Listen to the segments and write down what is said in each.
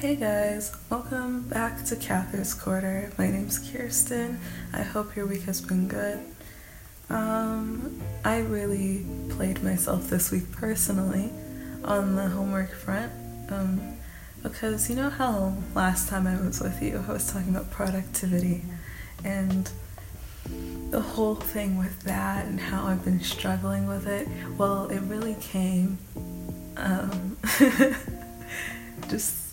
Hey guys, welcome back to Cather's Quarter. My name's Kirsten. I hope your week has been good. Um, I really played myself this week personally on the homework front. Um, because you know how last time I was with you, I was talking about productivity and the whole thing with that and how I've been struggling with it. Well, it really came um, just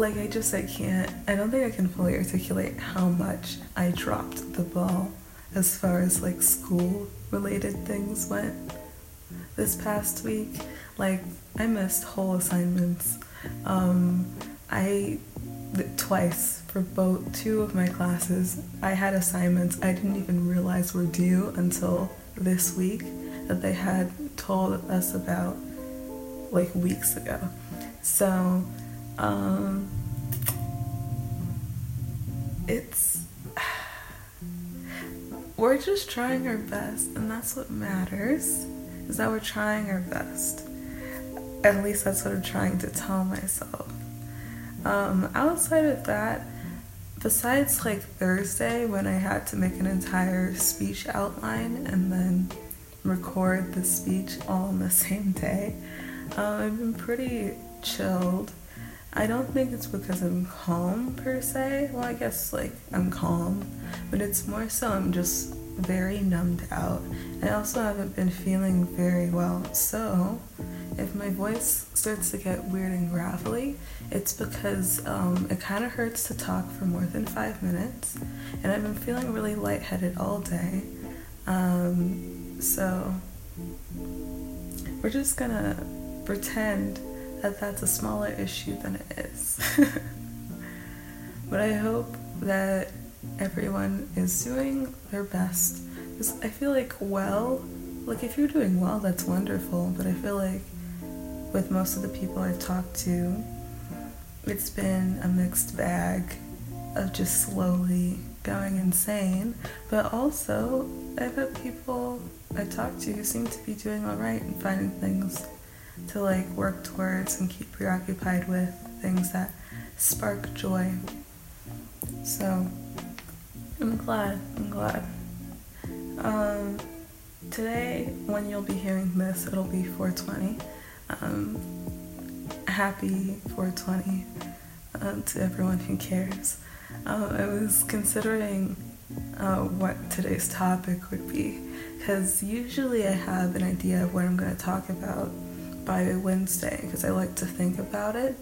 like I just I can't I don't think I can fully articulate how much I dropped the ball as far as like school related things went this past week. Like I missed whole assignments. Um I twice for both two of my classes I had assignments I didn't even realize were due until this week that they had told us about like weeks ago. So um, it's we're just trying our best, and that's what matters. Is that we're trying our best. At least that's what I'm trying to tell myself. Um, outside of that, besides like Thursday when I had to make an entire speech outline and then record the speech all on the same day, uh, I've been pretty chilled. I don't think it's because I'm calm per se. Well, I guess like I'm calm, but it's more so I'm just very numbed out. I also haven't been feeling very well. So, if my voice starts to get weird and gravelly, it's because um, it kind of hurts to talk for more than five minutes, and I've been feeling really lightheaded all day. Um, so, we're just gonna pretend that that's a smaller issue than it is. but I hope that everyone is doing their best. Because I feel like, well, like if you're doing well, that's wonderful. But I feel like with most of the people I've talked to, it's been a mixed bag of just slowly going insane. But also, I've had people I talked to who seem to be doing alright and finding things to like work towards and keep preoccupied with things that spark joy. So I'm glad. I'm glad. Um, today, when you'll be hearing this, it'll be 420. Um, happy 420 uh, to everyone who cares. Uh, I was considering uh, what today's topic would be because usually I have an idea of what I'm going to talk about by Wednesday because I like to think about it,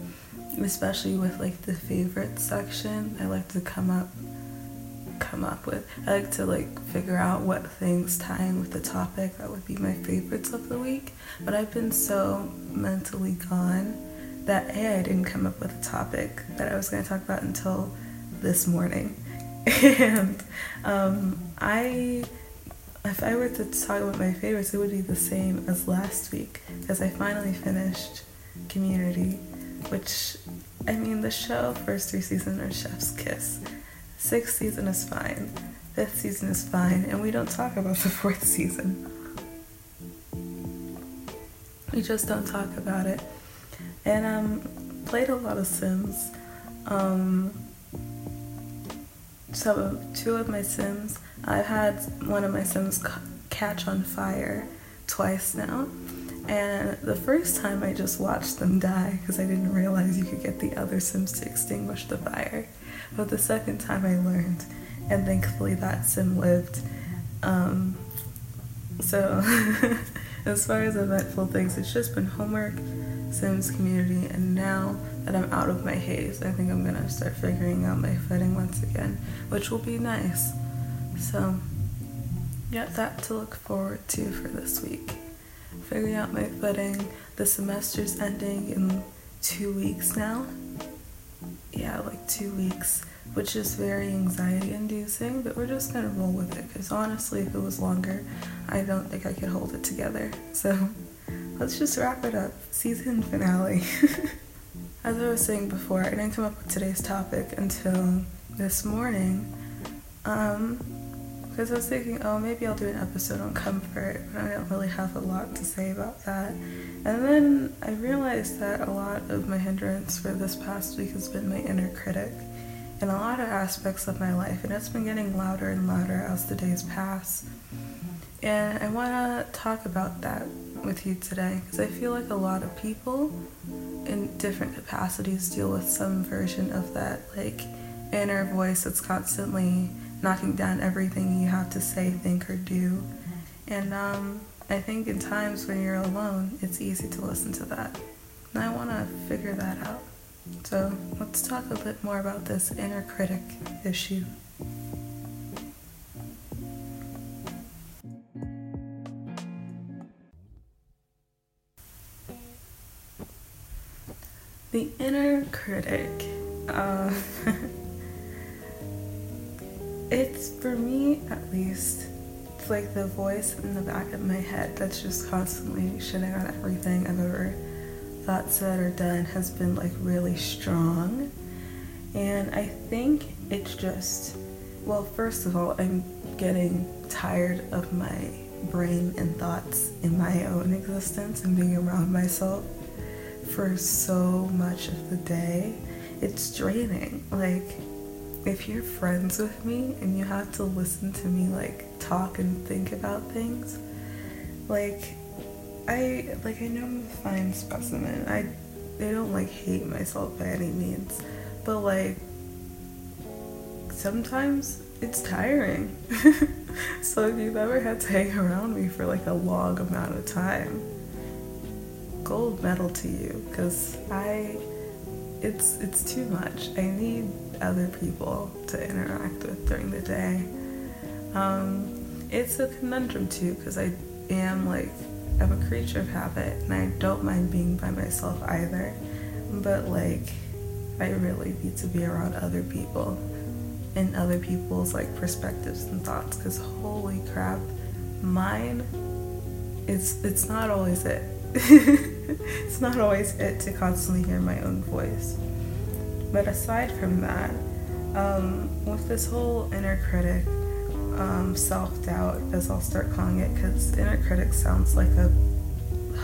especially with like the favorite section. I like to come up come up with. I like to like figure out what things tie in with the topic that would be my favorites of the week. But I've been so mentally gone that A, I didn't come up with a topic that I was going to talk about until this morning. and um, I if I were to talk about my favorites, it would be the same as last week because I finally finished Community, which, I mean, the show first three seasons are Chef's Kiss. Sixth season is fine, fifth season is fine, and we don't talk about the fourth season. We just don't talk about it. And um, played a lot of Sims. Um, so two of my Sims I've had one of my Sims catch on fire twice now. And the first time I just watched them die because I didn't realize you could get the other Sims to extinguish the fire. But the second time I learned, and thankfully that Sim lived. Um, so, as far as eventful things, it's just been homework, Sims community, and now that I'm out of my haze, I think I'm gonna start figuring out my footing once again, which will be nice. So, got that to look forward to for this week. Figuring out my footing. The semester's ending in two weeks now. Yeah, like two weeks, which is very anxiety inducing, but we're just gonna roll with it because honestly, if it was longer, I don't think I could hold it together. So, let's just wrap it up. Season finale. As I was saying before, I didn't come up with today's topic until this morning. Um, because I was thinking, oh, maybe I'll do an episode on comfort, but I don't really have a lot to say about that. And then I realized that a lot of my hindrance for this past week has been my inner critic in a lot of aspects of my life, and it's been getting louder and louder as the days pass. And I want to talk about that with you today because I feel like a lot of people in different capacities deal with some version of that, like inner voice that's constantly knocking down everything you have to say, think, or do. And um, I think in times when you're alone, it's easy to listen to that. And I want to figure that out. So let's talk a bit more about this inner critic issue. The inner critic. Uh, it's for me at least it's like the voice in the back of my head that's just constantly shitting on everything I've ever thought, said, or done has been like really strong. And I think it's just, well, first of all, I'm getting tired of my brain and thoughts in my own existence and being around myself for so much of the day. It's draining. Like, if you're friends with me and you have to listen to me like talk and think about things, like I like I know I'm a fine specimen. I I don't like hate myself by any means, but like sometimes it's tiring. so if you've ever had to hang around me for like a long amount of time, gold medal to you because I it's it's too much. I need other people to interact with during the day. Um, it's a conundrum too because I am like I'm a creature of habit and I don't mind being by myself either. But like I really need to be around other people and other people's like perspectives and thoughts because holy crap, mine it's it's not always it. it's not always it to constantly hear my own voice. But aside from that, um, with this whole inner critic, um, self doubt, as I'll start calling it, because inner critic sounds like a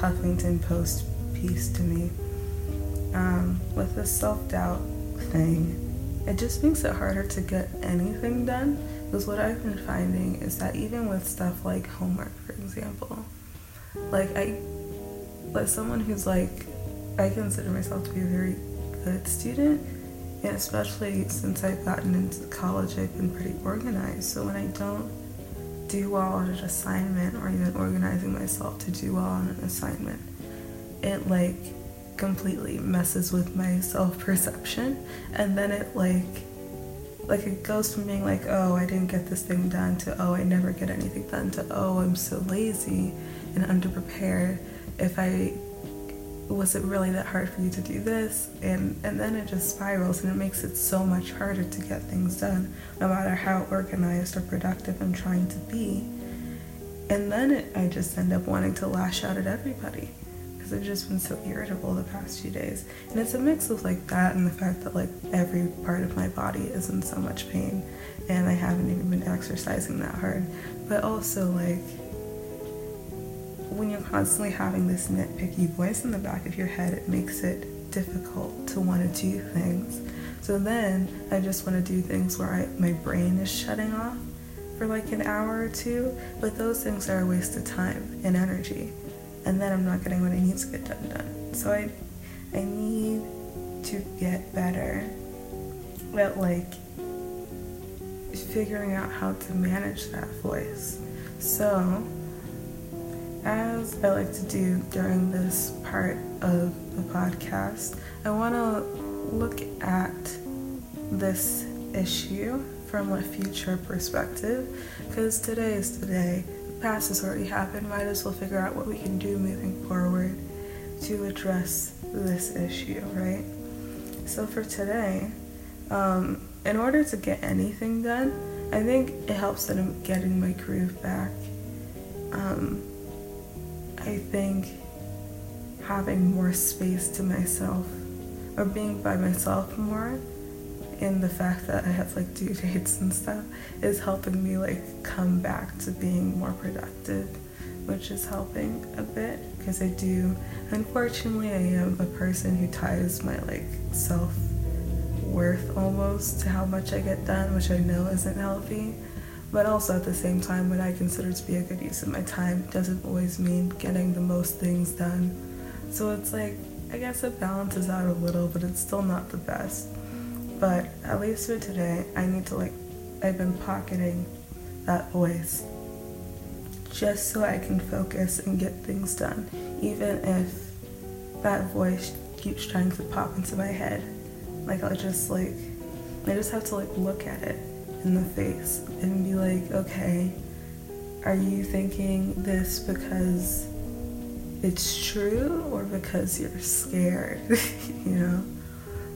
Huffington Post piece to me. Um, with this self doubt thing, it just makes it harder to get anything done. Because what I've been finding is that even with stuff like homework, for example, like I, like someone who's like, I consider myself to be a very good student, and especially since I've gotten into college, I've been pretty organized. So when I don't do well on an assignment or even organizing myself to do well on an assignment, it like completely messes with my self perception. And then it like, like it goes from being like, oh, I didn't get this thing done to, oh, I never get anything done to, oh, I'm so lazy and underprepared. If I was it really that hard for you to do this and and then it just spirals and it makes it so much harder to get things done no matter how organized or productive i'm trying to be. And then it, i just end up wanting to lash out at everybody because i've just been so irritable the past few days. And it's a mix of like that and the fact that like every part of my body is in so much pain and i haven't even been exercising that hard. But also like when you're constantly having this nitpicky voice in the back of your head, it makes it difficult to want to do things. So then I just want to do things where I, my brain is shutting off for like an hour or two, but those things are a waste of time and energy. And then I'm not getting what I need to get done done. So I I need to get better at like figuring out how to manage that voice. So as I like to do during this part of the podcast, I want to look at this issue from a future perspective because today is today. The past has already happened. Might as well figure out what we can do moving forward to address this issue, right? So, for today, um, in order to get anything done, I think it helps that I'm getting my groove back. Um, I think having more space to myself or being by myself more in the fact that I have like due dates and stuff is helping me like come back to being more productive, which is helping a bit because I do. Unfortunately, I am a person who ties my like self worth almost to how much I get done, which I know isn't healthy. But also at the same time, what I consider to be a good use of my time doesn't always mean getting the most things done. So it's like, I guess it balances out a little, but it's still not the best. But at least for today, I need to like, I've been pocketing that voice just so I can focus and get things done, even if that voice keeps trying to pop into my head. Like, I'll just like, I just have to like look at it in the face and be like, okay, are you thinking this because it's true or because you're scared? you know?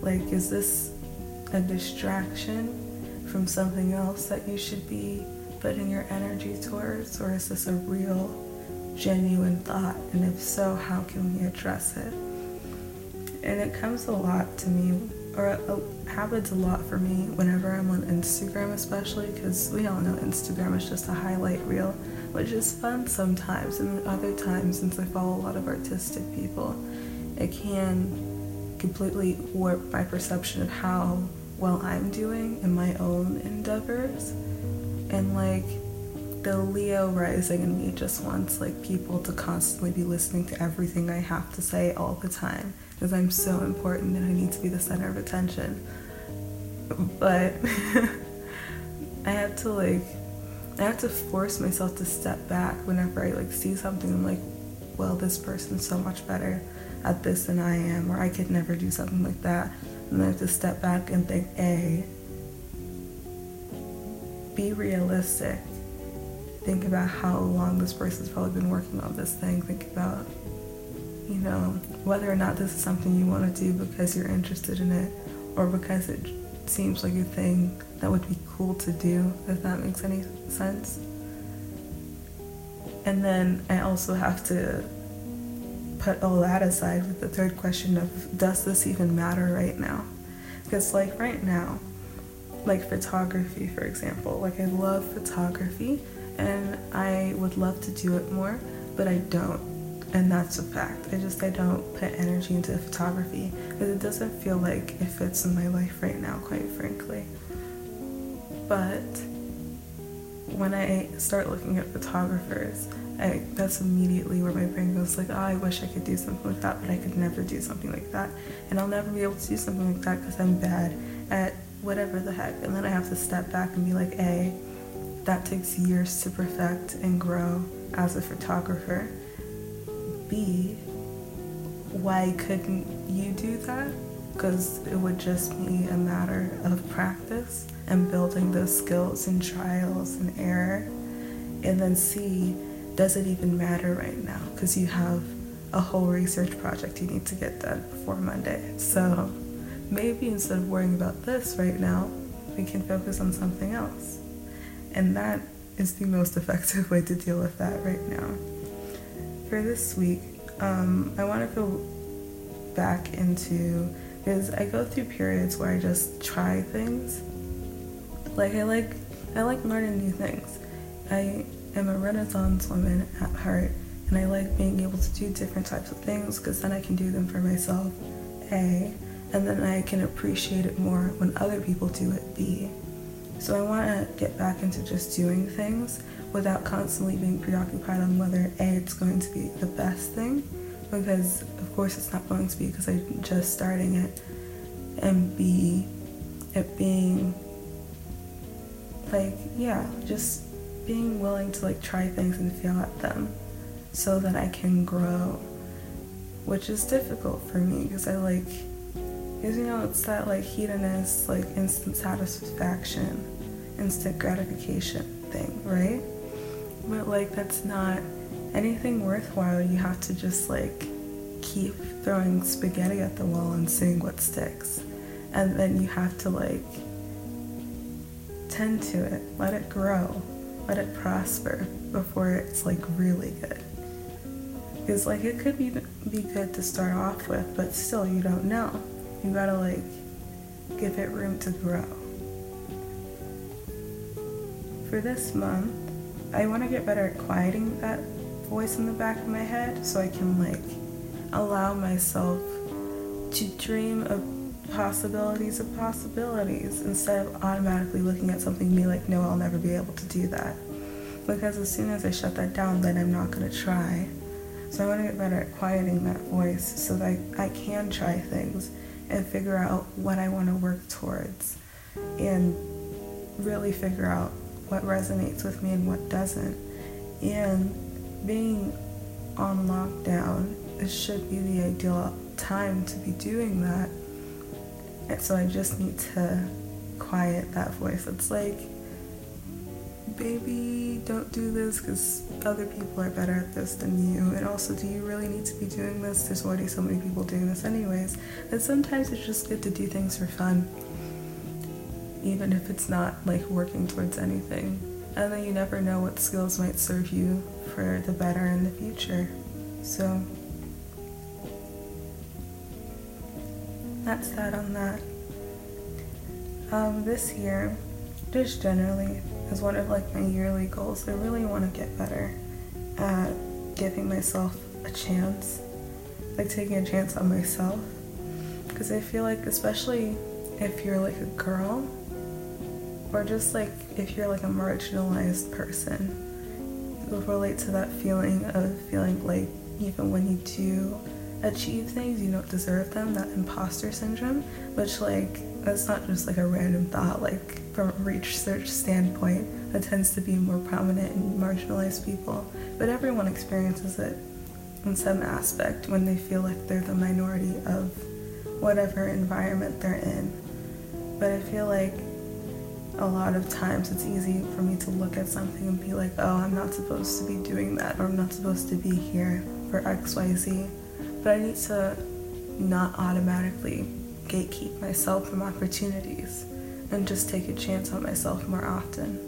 Like, is this a distraction from something else that you should be putting your energy towards? Or is this a real, genuine thought? And if so, how can we address it? And it comes a lot to me or happens a lot for me whenever I'm on Instagram, especially because we all know Instagram is just a highlight reel, which is fun sometimes, and other times, since I follow a lot of artistic people, it can completely warp my perception of how well I'm doing in my own endeavors. And like the Leo rising in me just wants like people to constantly be listening to everything I have to say all the time because I'm so important and I need to be the center of attention. But I have to like I have to force myself to step back whenever I like see something I'm like, well, this person's so much better at this than I am, or I could never do something like that. And I have to step back and think, A, be realistic. Think about how long this person's probably been working on this thing. Think about you know, whether or not this is something you want to do because you're interested in it or because it seems like a thing that would be cool to do, if that makes any sense. And then I also have to put all that aside with the third question of does this even matter right now? Because, like, right now, like photography, for example, like I love photography and I would love to do it more, but I don't and that's a fact. I just I don't put energy into photography because it doesn't feel like it fits in my life right now, quite frankly. But when I start looking at photographers, I, that's immediately where my brain goes like, oh, I wish I could do something like that, but I could never do something like that, and I'll never be able to do something like that because I'm bad at whatever the heck. And then I have to step back and be like, a, that takes years to perfect and grow as a photographer B, why couldn't you do that? Because it would just be a matter of practice and building those skills and trials and error. And then C, does it even matter right now? Because you have a whole research project you need to get done before Monday. So maybe instead of worrying about this right now, we can focus on something else. And that is the most effective way to deal with that right now for this week, um, I want to go back into because I go through periods where I just try things. Like I like I like learning new things. I am a Renaissance woman at heart, and I like being able to do different types of things because then I can do them for myself. A, and then I can appreciate it more when other people do it. B. So I want to get back into just doing things without constantly being preoccupied on whether A, it's going to be the best thing, because of course it's not going to be because I'm just starting it, and B, it being like, yeah, just being willing to like try things and fail at them so that I can grow, which is difficult for me because I like, because you know, it's that like hedonist, like instant satisfaction, instant gratification thing, right? But like that's not anything worthwhile. You have to just like keep throwing spaghetti at the wall and seeing what sticks. And then you have to like tend to it, let it grow, let it prosper before it's like really good. Because like it could be be good to start off with, but still you don't know. You gotta like give it room to grow. For this month, I want to get better at quieting that voice in the back of my head so I can like allow myself to dream of possibilities of possibilities instead of automatically looking at something and be like, no, I'll never be able to do that. Because as soon as I shut that down, then I'm not to try. So I want to get better at quieting that voice so that I, I can try things and figure out what I want to work towards and really figure out what resonates with me and what doesn't. And being on lockdown, it should be the ideal time to be doing that. And so I just need to quiet that voice. It's like, baby, don't do this because other people are better at this than you. And also, do you really need to be doing this? There's already so many people doing this, anyways. And sometimes it's just good to do things for fun, even if it's not like working towards anything. And then you never know what skills might serve you for the better in the future. So, that's that on that. Um, this year, just generally, is one of like my yearly goals. I really want to get better at giving myself a chance, like taking a chance on myself. Because I feel like, especially if you're like a girl, or just like if you're like a marginalized person, you'll relate to that feeling of feeling like even when you do achieve things, you don't deserve them, that imposter syndrome, which like that's not just like a random thought, like from a research standpoint, that tends to be more prominent in marginalized people. But everyone experiences it in some aspect when they feel like they're the minority of whatever environment they're in. But I feel like a lot of times it's easy for me to look at something and be like, oh, I'm not supposed to be doing that, or I'm not supposed to be here for XYZ. But I need to not automatically gatekeep myself from opportunities and just take a chance on myself more often.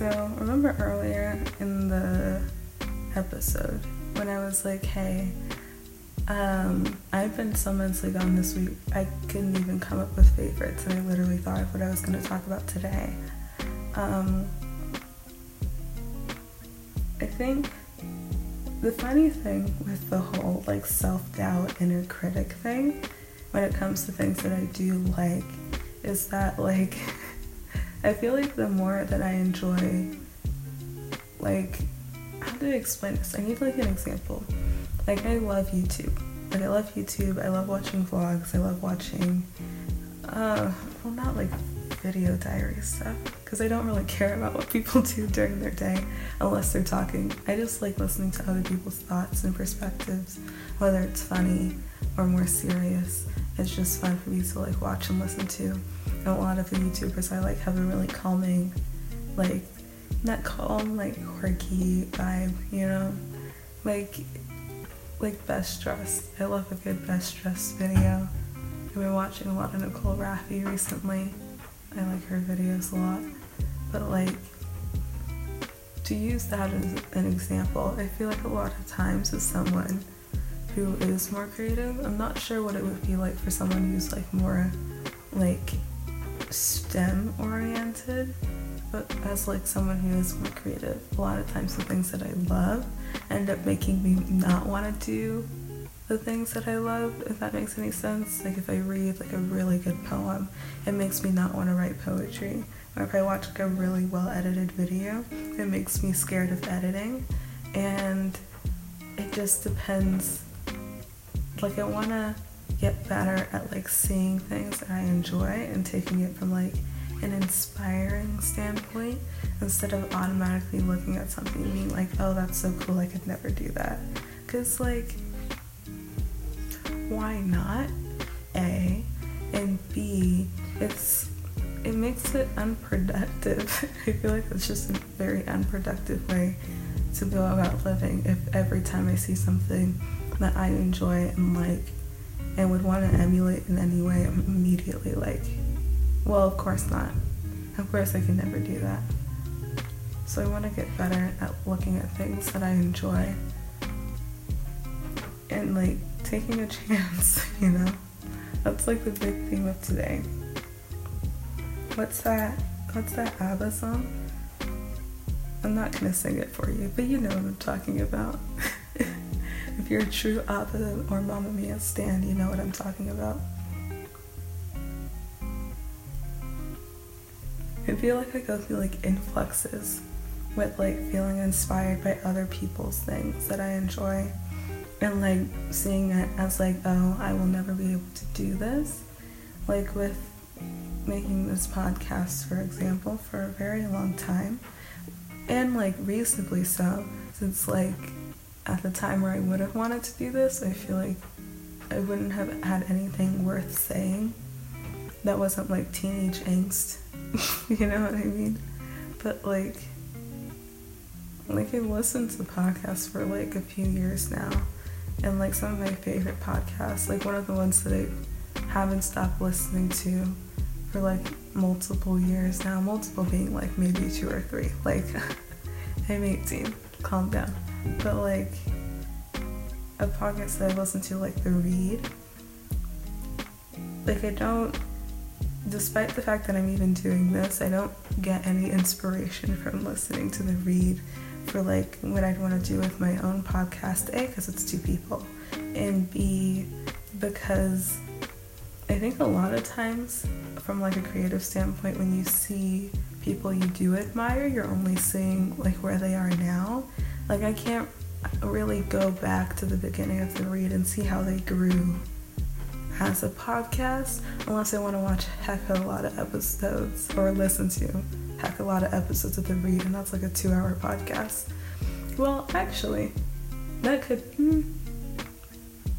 So remember earlier in the episode when I was like, hey, um, I've been so mentally gone this week, I couldn't even come up with favorites, and I literally thought of what I was going to talk about today. Um, I think the funny thing with the whole like self doubt, inner critic thing, when it comes to things that I do like, is that like I feel like the more that I enjoy like how do I explain this? I need like an example. Like I love YouTube. Like I love YouTube. I love watching vlogs. I love watching uh well not like video diary stuff because I don't really care about what people do during their day unless they're talking. I just like listening to other people's thoughts and perspectives, whether it's funny or more serious. It's just fun for me to like watch and listen to. And a lot of the YouTubers I like have a really calming, like not calm, like quirky vibe, you know? Like like best dressed. I love a good best dressed video. I've been watching a lot of Nicole Rafiee recently. I like her videos a lot. But like to use that as an example, I feel like a lot of times with someone who is more creative, I'm not sure what it would be like for someone who's like more like STEM oriented but as like someone who is more creative, a lot of times the things that I love end up making me not want to do the things that I love, if that makes any sense. Like if I read like a really good poem, it makes me not want to write poetry. Or if I watch like a really well edited video, it makes me scared of editing. And it just depends. Like I want to get better at like seeing things that I enjoy and taking it from like an inspiring standpoint instead of automatically looking at something and being like, oh, that's so cool, I could never do that. Because, like, why not? A. And B, it's it makes it unproductive. I feel like it's just a very unproductive way to go about living if every time I see something that I enjoy and like and would want to emulate in any way, I'm immediately like, well, of course not. Of course, I can never do that. So I want to get better at looking at things that I enjoy and like taking a chance, you know? That's like the big theme of today. What's that? What's that ABBA song? I'm not gonna sing it for you, but you know what I'm talking about. if true ABBA or Mamma Mia stand, you know what I'm talking about. I feel like I go through like influxes with like feeling inspired by other people's things that I enjoy and like seeing it as like, oh, I will never be able to do this. Like with making this podcast, for example, for a very long time and like reasonably so since like at the time where I would have wanted to do this I feel like I wouldn't have had anything worth saying that wasn't like teenage angst you know what I mean but like like I've listened to podcasts for like a few years now and like some of my favorite podcasts like one of the ones that I haven't stopped listening to for like multiple years now, multiple being like maybe two or three. Like, I'm 18, calm down. But like, a podcast that I listen to, like The Read, like, I don't, despite the fact that I'm even doing this, I don't get any inspiration from listening to The Read for like what I'd want to do with my own podcast. A, because it's two people, and B, because I think a lot of times, from like a creative standpoint, when you see people you do admire, you're only seeing like where they are now. Like I can't really go back to the beginning of the read and see how they grew as a podcast unless I want to watch heck of a lot of episodes or listen to heck a lot of episodes of the read and that's like a two hour podcast. Well, actually, that could hmm,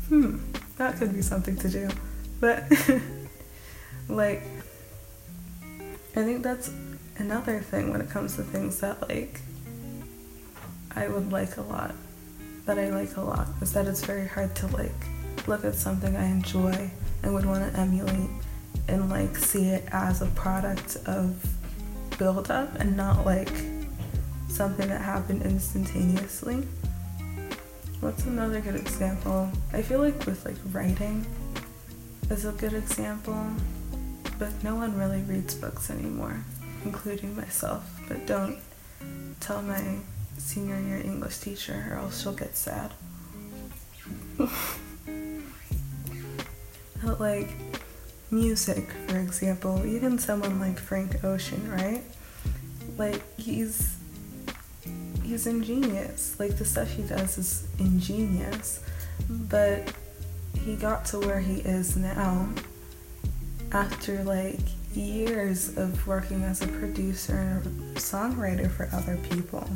hmm that could be something to do. But like I think that's another thing when it comes to things that like I would like a lot. That I like a lot is that it's very hard to like look at something I enjoy and would want to emulate and like see it as a product of build up and not like something that happened instantaneously. What's another good example? I feel like with like writing, is a good example, but no one really reads books anymore, including myself. But don't tell my senior year English teacher, or else she'll get sad. but like music, for example, even someone like Frank Ocean, right? Like he's he's ingenious. Like the stuff he does is ingenious, but he got to where he is now after like years of working as a producer and a songwriter for other people.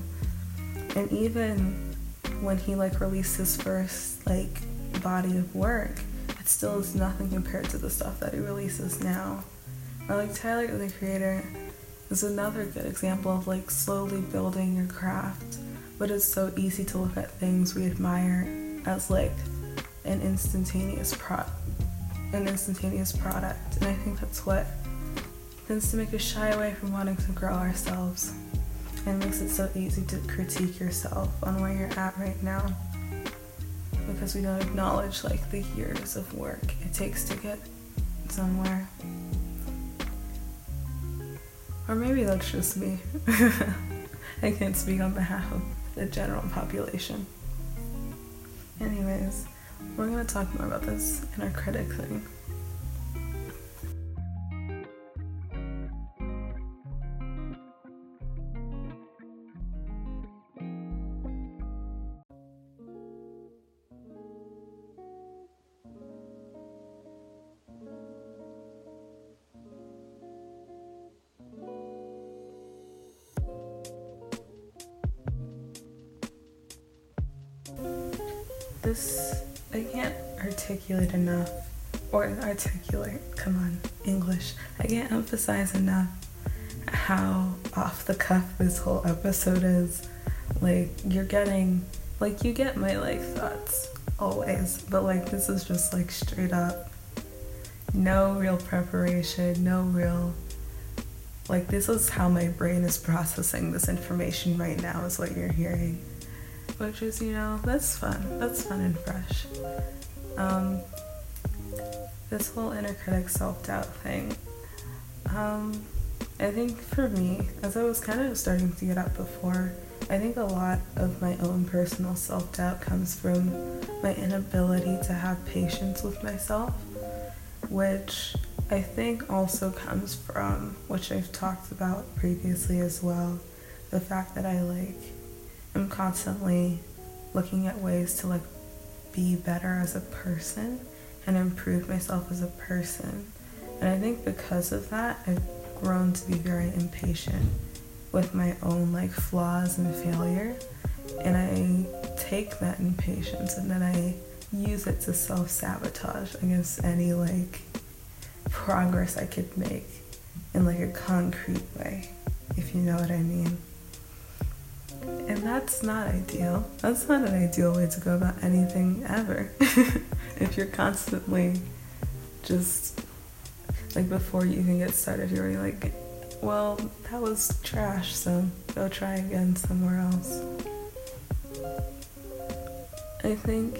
And even when he like released his first like body of work, it still is nothing compared to the stuff that he releases now. Or like Tyler the Creator is another good example of like slowly building your craft, but it's so easy to look at things we admire as like an instantaneous pro an instantaneous product. And I think that's what tends to make us shy away from wanting to grow ourselves and makes it so easy to critique yourself on where you're at right now because we don't acknowledge like the years of work it takes to get somewhere. Or maybe that's just me. I can't speak on behalf of the general population. Anyways, we're to talk more about this in our critic thing. This I can't articulate enough, or articulate, come on, English. I can't emphasize enough how off the cuff this whole episode is. Like, you're getting, like, you get my, like, thoughts always, but like this is just like straight up no real preparation, no real like this is how my brain is processing this information right now is what you're hearing. Which is, you know, that's fun. That's fun and fresh. Um this whole inner critic self-doubt thing. Um I think for me, as I was kind of starting to get up before, I think a lot of my own personal self doubt comes from my inability to have patience with myself, which I think also comes from, which I've talked about previously as well, the fact that I like am constantly looking at ways to like be better as a person and improve myself as a person. And I think because of that, I've grown to be very impatient with my own like flaws and failure and I take that impatience and then I use it to self-sabotage against any like progress I could make in like a concrete way if you know what I mean and that's not ideal that's not an ideal way to go about anything ever if you're constantly just like before you even get started, you're already like, well, that was trash, so go try again somewhere else. I think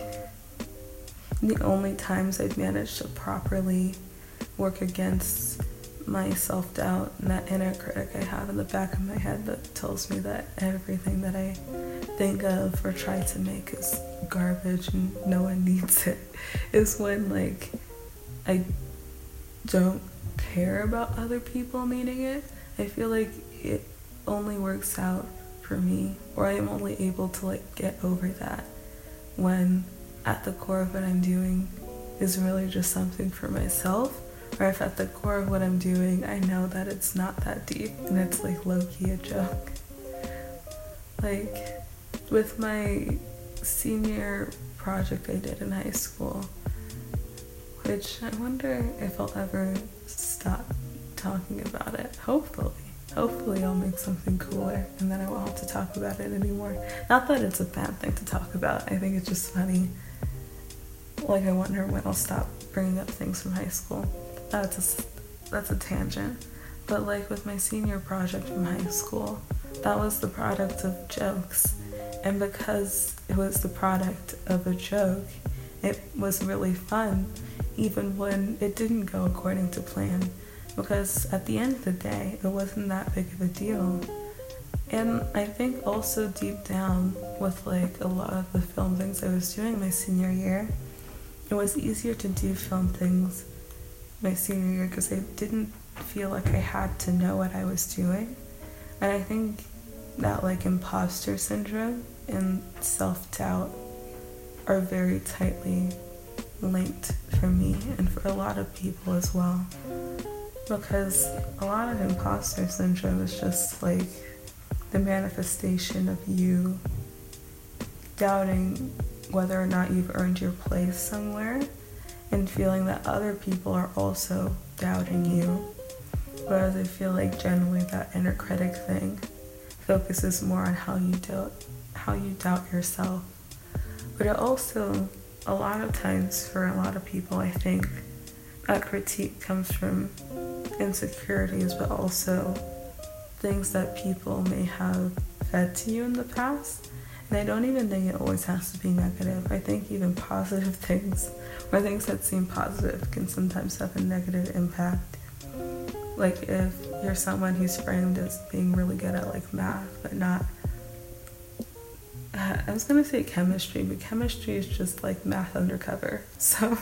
the only times I've managed to properly work against my self doubt and that inner critic I have in the back of my head that tells me that everything that I think of or try to make is garbage and no one needs it is when like I don't care about other people needing it. I feel like it only works out for me, or I am only able to like get over that when at the core of what I'm doing is really just something for myself, or if at the core of what I'm doing I know that it's not that deep and it's like low key a joke. Like with my senior project I did in high school, which I wonder if I'll ever stop talking about it. Hopefully. Hopefully, I'll make something cooler and then I won't have to talk about it anymore. Not that it's a bad thing to talk about, I think it's just funny. Like, I wonder when I'll stop bringing up things from high school. That's a, that's a tangent. But, like, with my senior project from high school, that was the product of jokes. And because it was the product of a joke, it was really fun even when it didn't go according to plan because at the end of the day it wasn't that big of a deal and i think also deep down with like a lot of the film things i was doing my senior year it was easier to do film things my senior year because i didn't feel like i had to know what i was doing and i think that like imposter syndrome and self-doubt are very tightly linked for me and for a lot of people as well. Because a lot of imposter syndrome is just like the manifestation of you doubting whether or not you've earned your place somewhere and feeling that other people are also doubting you. Whereas I feel like generally that inner critic thing focuses more on how you doubt how you doubt yourself. But it also a lot of times for a lot of people, I think that critique comes from insecurities, but also things that people may have fed to you in the past. And I don't even think it always has to be negative. I think even positive things or things that seem positive can sometimes have a negative impact. Like if you're someone who's framed as being really good at like math, but not I was gonna say chemistry, but chemistry is just like math undercover. So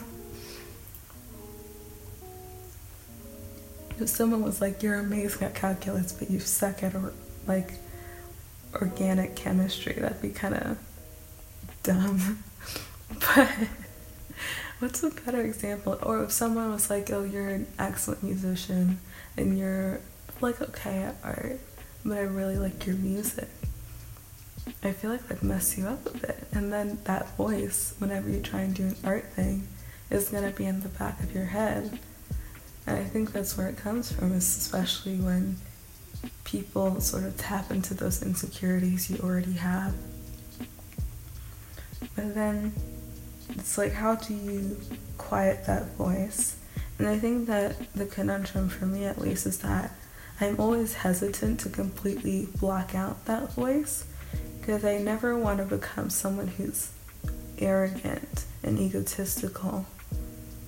if someone was like, "You're amazing at calculus, but you suck at or like organic chemistry," that'd be kind of dumb. but what's a better example? Or if someone was like, "Oh, you're an excellent musician, and you're like okay at art, but I really like your music." I feel like that mess you up a bit. And then that voice, whenever you try and do an art thing, is gonna be in the back of your head. And I think that's where it comes from, especially when people sort of tap into those insecurities you already have. But then it's like, how do you quiet that voice? And I think that the conundrum for me, at least, is that I'm always hesitant to completely block out that voice because I never want to become someone who's arrogant and egotistical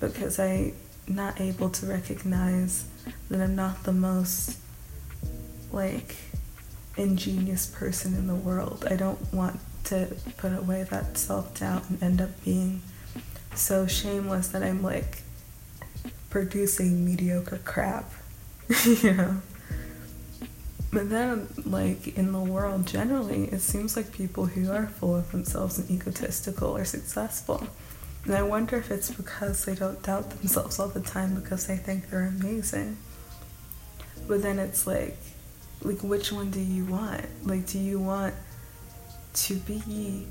because I'm not able to recognize that I'm not the most like ingenious person in the world. I don't want to put away that self doubt and end up being so shameless that I'm like producing mediocre crap, you know. But then, like in the world generally, it seems like people who are full of themselves and egotistical are successful. And I wonder if it's because they don't doubt themselves all the time because they think they're amazing. But then it's like, like which one do you want? Like, do you want to be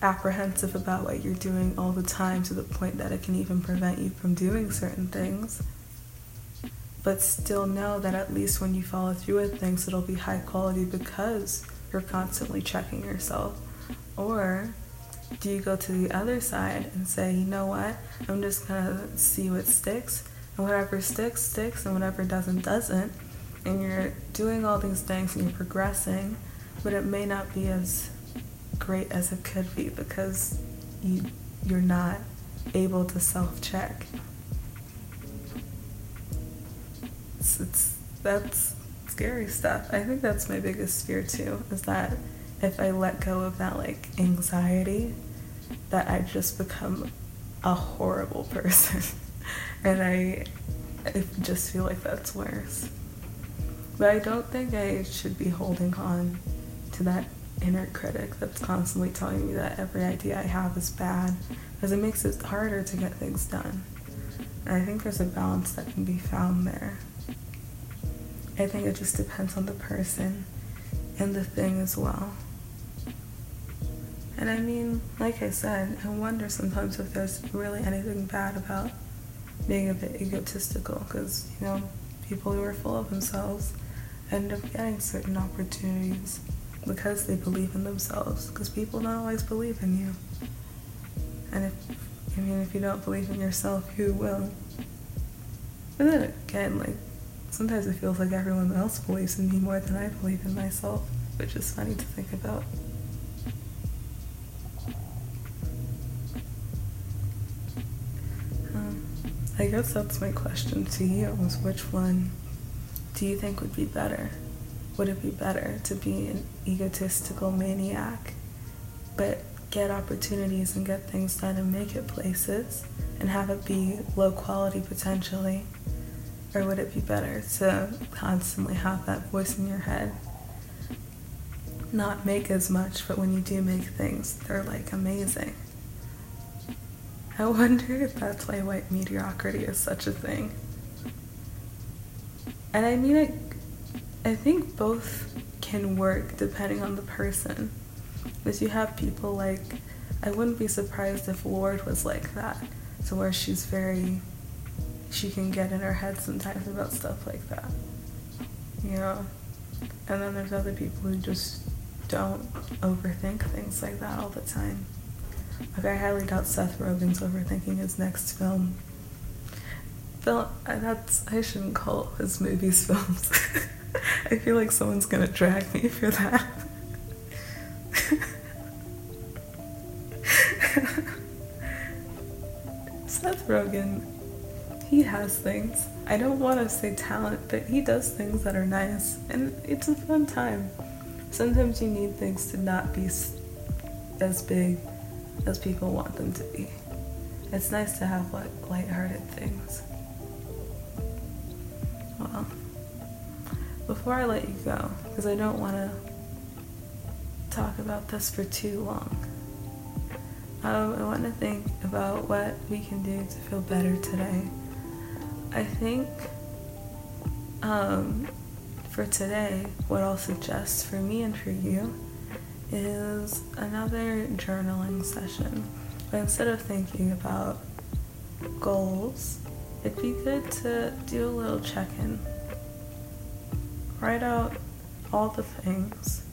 apprehensive about what you're doing all the time to the point that it can even prevent you from doing certain things? But still know that at least when you follow through with things, it'll be high quality because you're constantly checking yourself. Or do you go to the other side and say, you know what, I'm just gonna see what sticks, and whatever sticks, sticks, and whatever doesn't, doesn't, and you're doing all these things and you're progressing, but it may not be as great as it could be because you you're not able to self-check. It's, it's that's scary stuff. I think that's my biggest fear too, is that if I let go of that like anxiety, that I just become a horrible person. and I, I just feel like that's worse. But I don't think I should be holding on to that inner critic that's constantly telling me that every idea I have is bad because it makes it harder to get things done. And I think there's a balance that can be found there. I think it just depends on the person and the thing as well. And I mean, like I said, I wonder sometimes if there's really anything bad about being a bit egotistical because, you know, people who are full of themselves end up getting certain opportunities because they believe in themselves because people don't always believe in you. And if, I mean, if you don't believe in yourself, who will? But then again, like, sometimes it feels like everyone else believes in me more than I believe in myself, which is funny to think about. Um, I guess that's my question to you was which one do you think would be better? Would it be better to be an egotistical maniac but get opportunities and get things done and make it places and have it be low quality potentially? Or would it be better to constantly have that voice in your head? Not make as much, but when you do make things, they're like amazing. I wonder if that's why white mediocrity is such a thing. And I mean, I, I think both can work depending on the person. Because you have people like, I wouldn't be surprised if Lorde was like that, to where she's very, she can get in her head sometimes about stuff like that. You know? And then there's other people who just don't overthink things like that all the time. Like I highly doubt Seth Rogen's overthinking his next film. Film, uh, that's I shouldn't call his movies films. I feel like someone's gonna drag me for that. Seth Rogen, he has things. I don't want to say talent, but he does things that are nice, and it's a fun time. Sometimes you need things to not be as big as people want them to be. It's nice to have like lighthearted things. Before I let you go, because I don't want to talk about this for too long, um, I want to think about what we can do to feel better today. I think um, for today, what I'll suggest for me and for you is another journaling session. But instead of thinking about goals, it'd be good to do a little check in. Write out all the things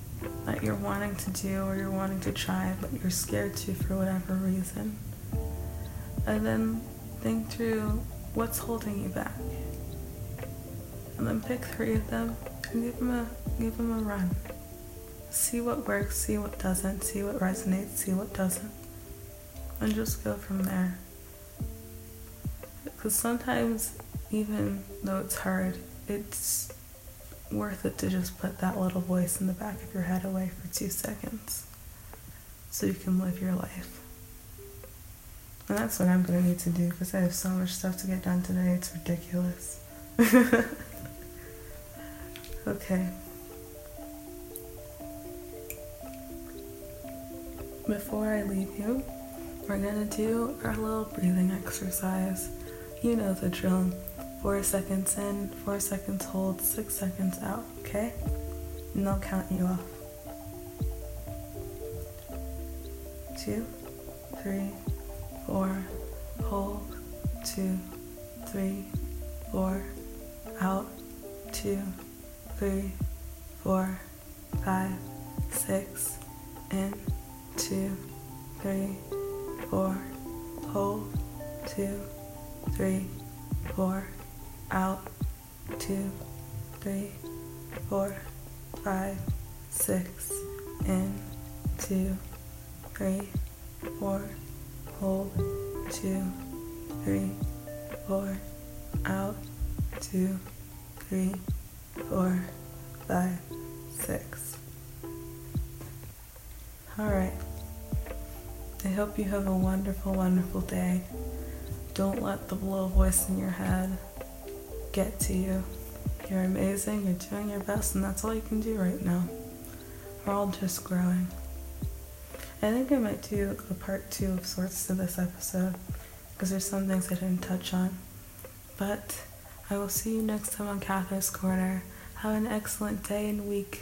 that you're wanting to do or you're wanting to try, but you're scared to for whatever reason. And then think through what's holding you back. And then pick three of them and give them a give them a run. See what works, see what doesn't, see what resonates, see what doesn't. And just go from there. Because sometimes, even though it's hard, it's worth it to just put that little voice in the back of your head away for two seconds so you can live your life. And that's what I'm going to need to do because I have so much stuff to get done today. It's ridiculous. okay. Before I leave you, we're to do our little breathing exercise. You know the drill. Four seconds in, four seconds hold, six seconds out, okay? And they'll count you off. Two, three, four, hold, two, three, four, out, two, three, four, five, six, in, two, three, four, hold, two, three, four, out, two, three, four, five, six, in, two, three, four, hold, two, three, four, out, two, three, four, five, six. All right. I hope you have a wonderful, wonderful day. Don't let the little voice in your head get to you. You're amazing, you're doing your best, and that's all you can do right now. We're all just growing. I think I might do a part two of sorts to this episode because there's some things I didn't touch on. But I will see you next time on Catherine's Corner. Have an excellent day and week.